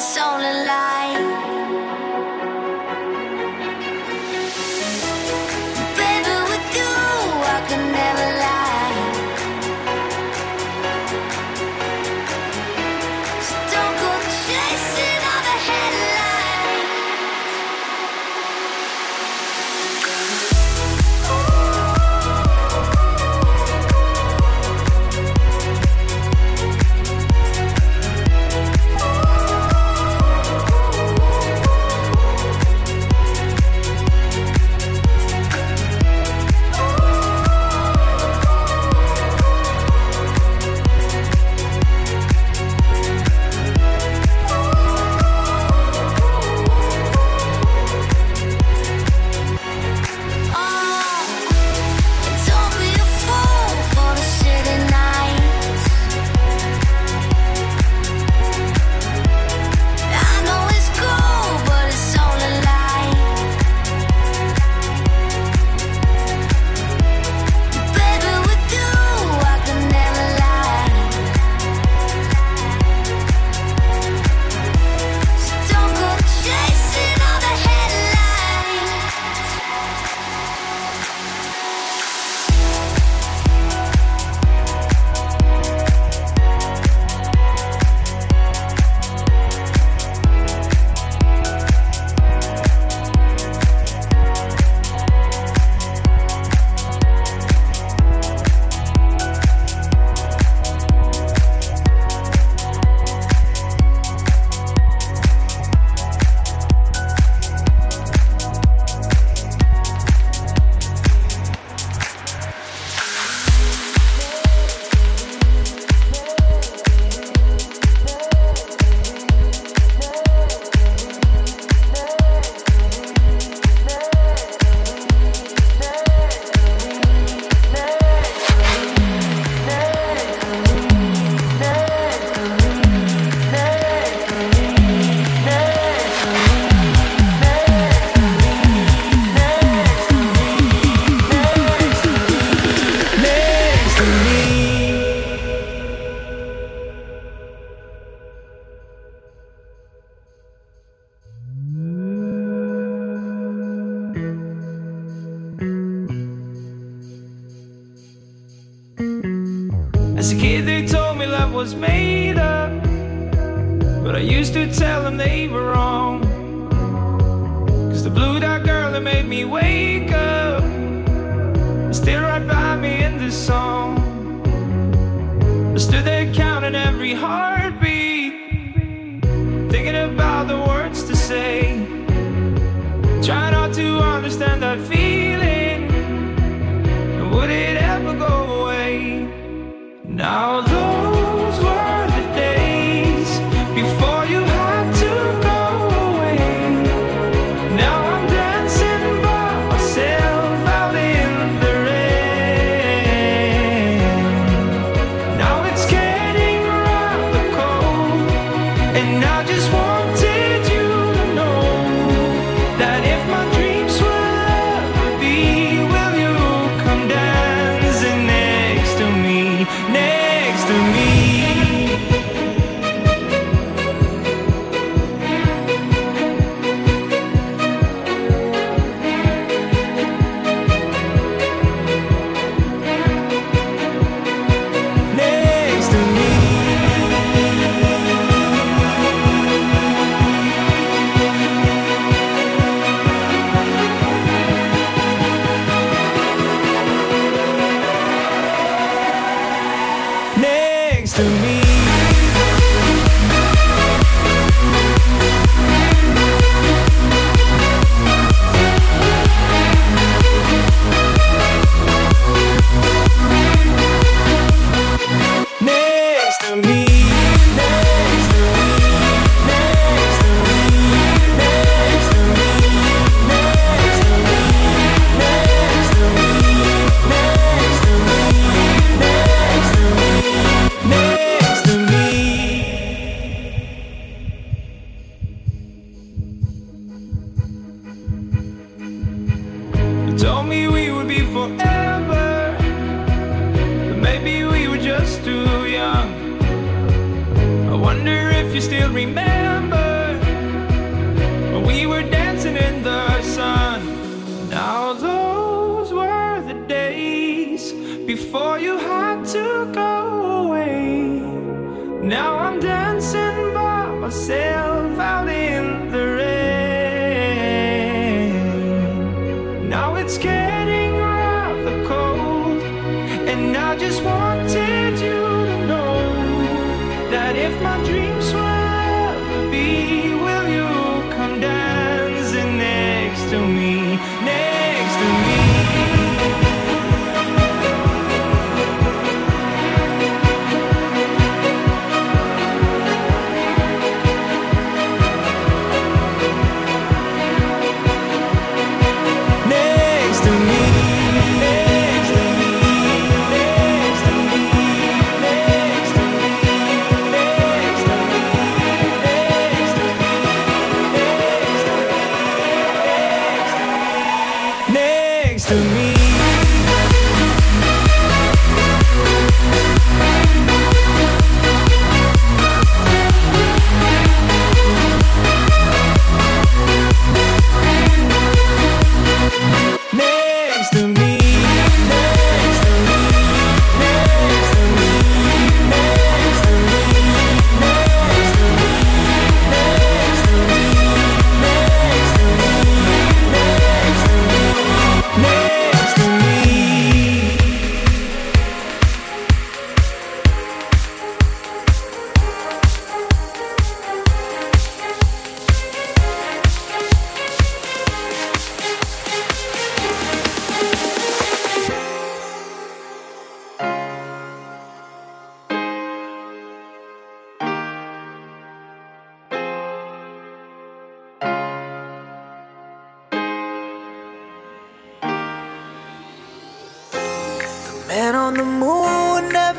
it's only lies. song. I stood there counting every heart.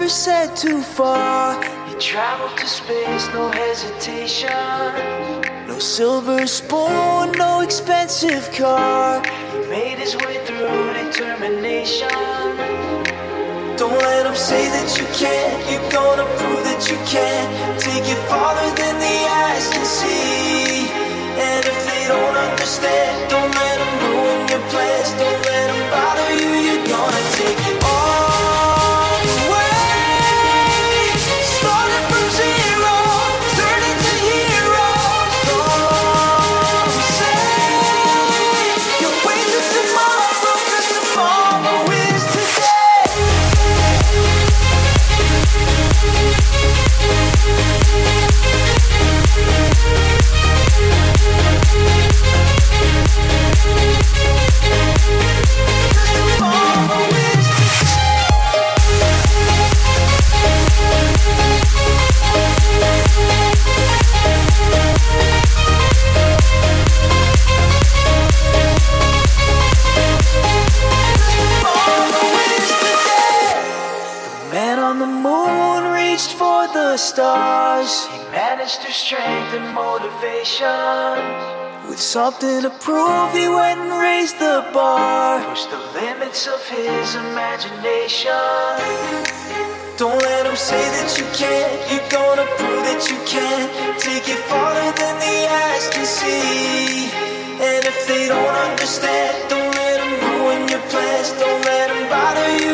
Never said too far. He traveled to space, no hesitation. No silver spoon, no expensive car. He made his way through determination. Don't let them say that you can't. You're gonna prove that you can. Take it farther than the eyes can see. And if they don't understand, don't let them ruin your plans. Don't let them bother you. You're gonna take it the stars. He managed to strengthen motivation. With something to prove, he went and raised the bar. Pushed the limits of his imagination. Don't let them say that you can't. You're gonna prove that you can. Take it farther than the eyes can see. And if they don't understand, don't let them ruin your plans. Don't let them bother you.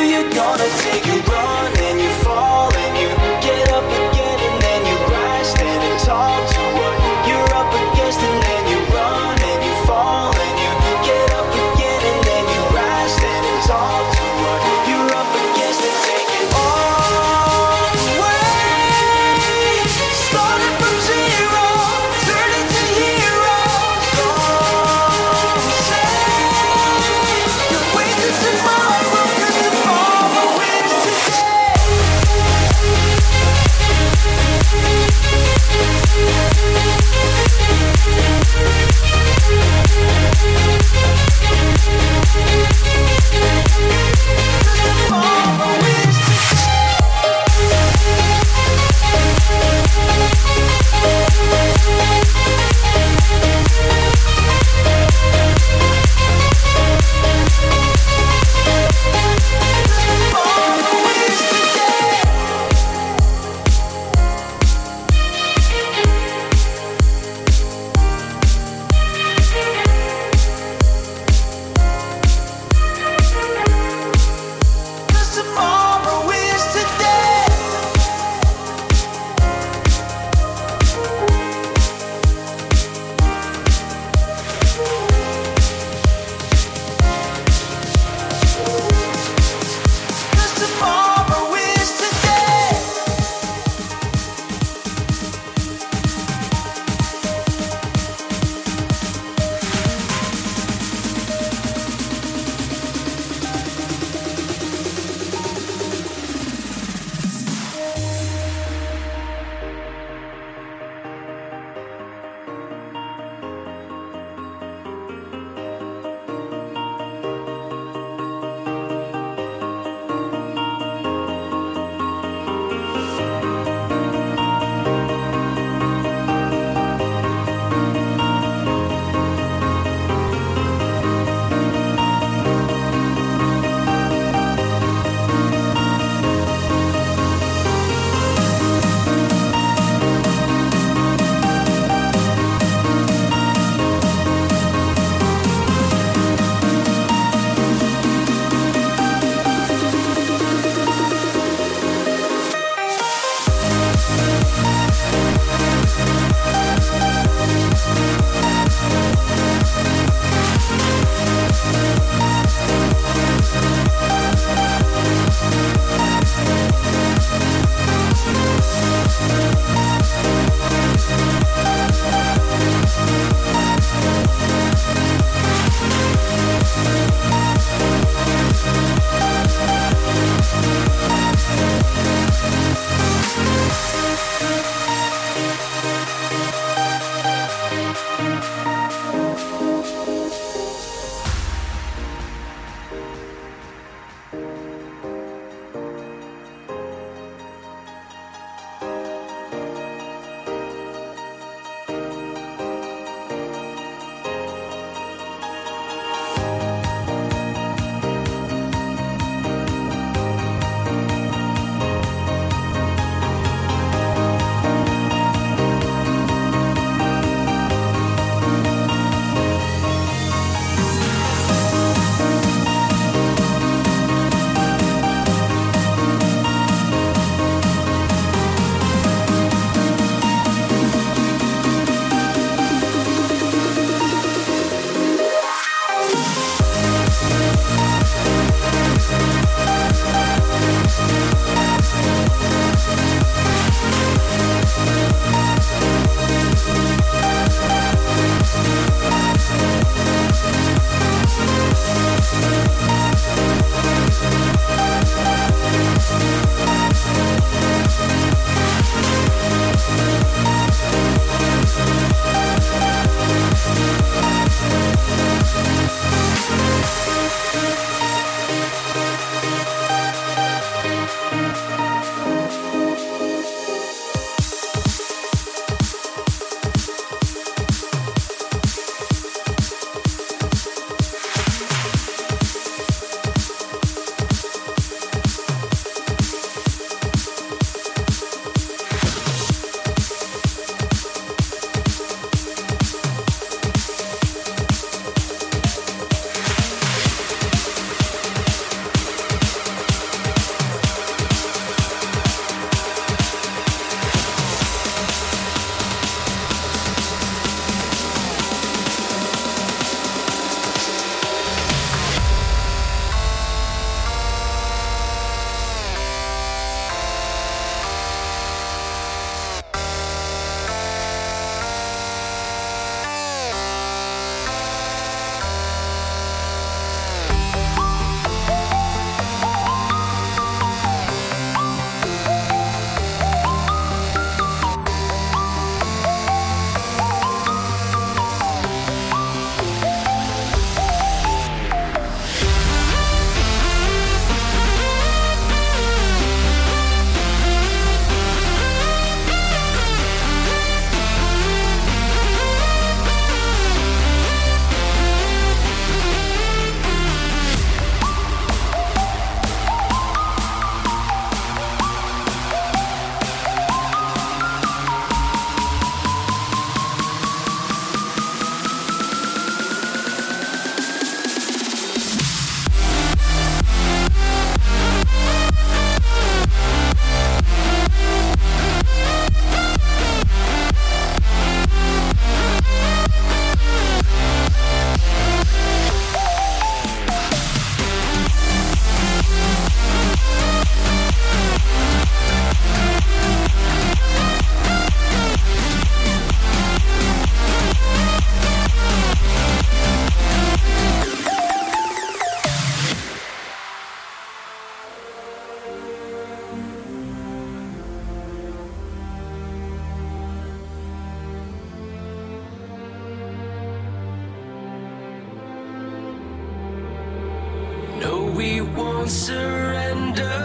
No, we won't surrender.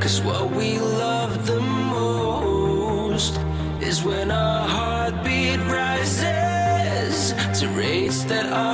Cause what we love the most is when our heartbeat rises to rates that are.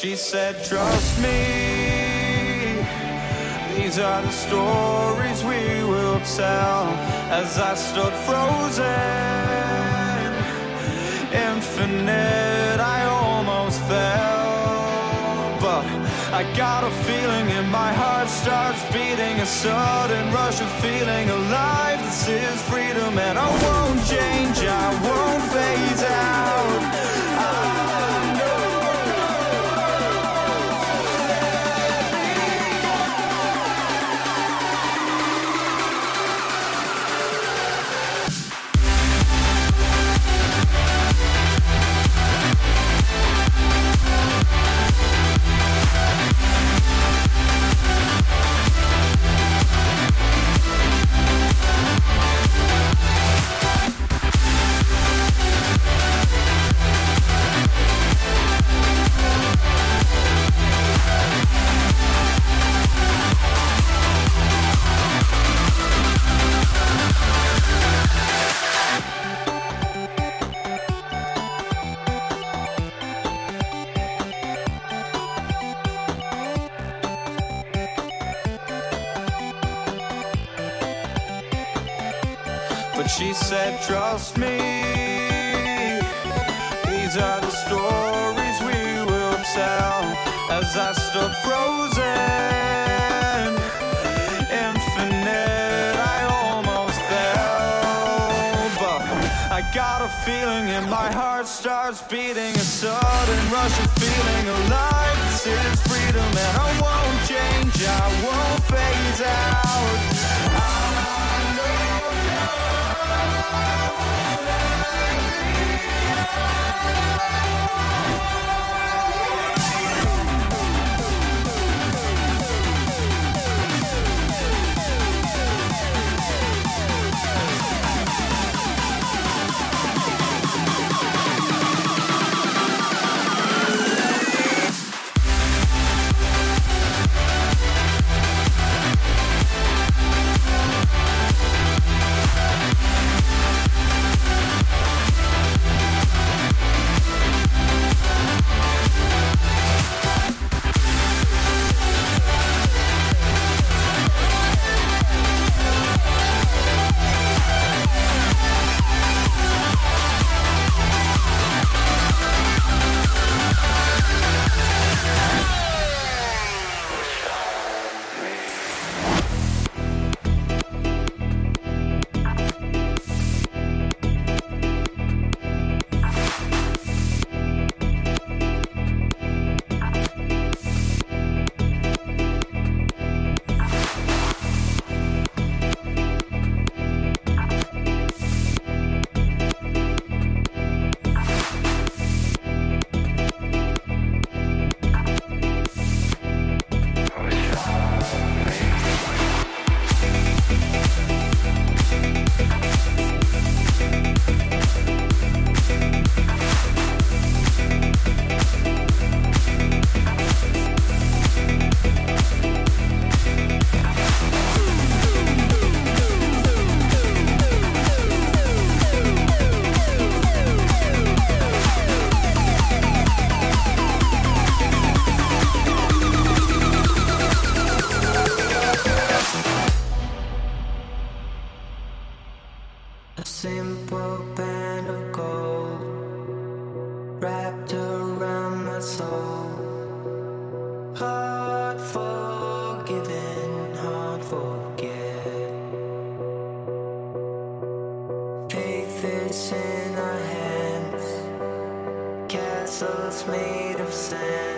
she said, Trust me. These are the stories we will tell as I stood frozen. Infinite, I almost fell. But I got a feeling in my heart starts beating a sudden rush of feeling alive. This is freedom, and I won't change, I won't But she said, Trust me. These are the stories we will tell as I stood frozen. Infinite, I almost fell. But I got a feeling in my heart starts beating a sudden rush of feeling alive. This is freedom, and I won't change, I won't phase out. We'll be. in our hands, castles made of sand.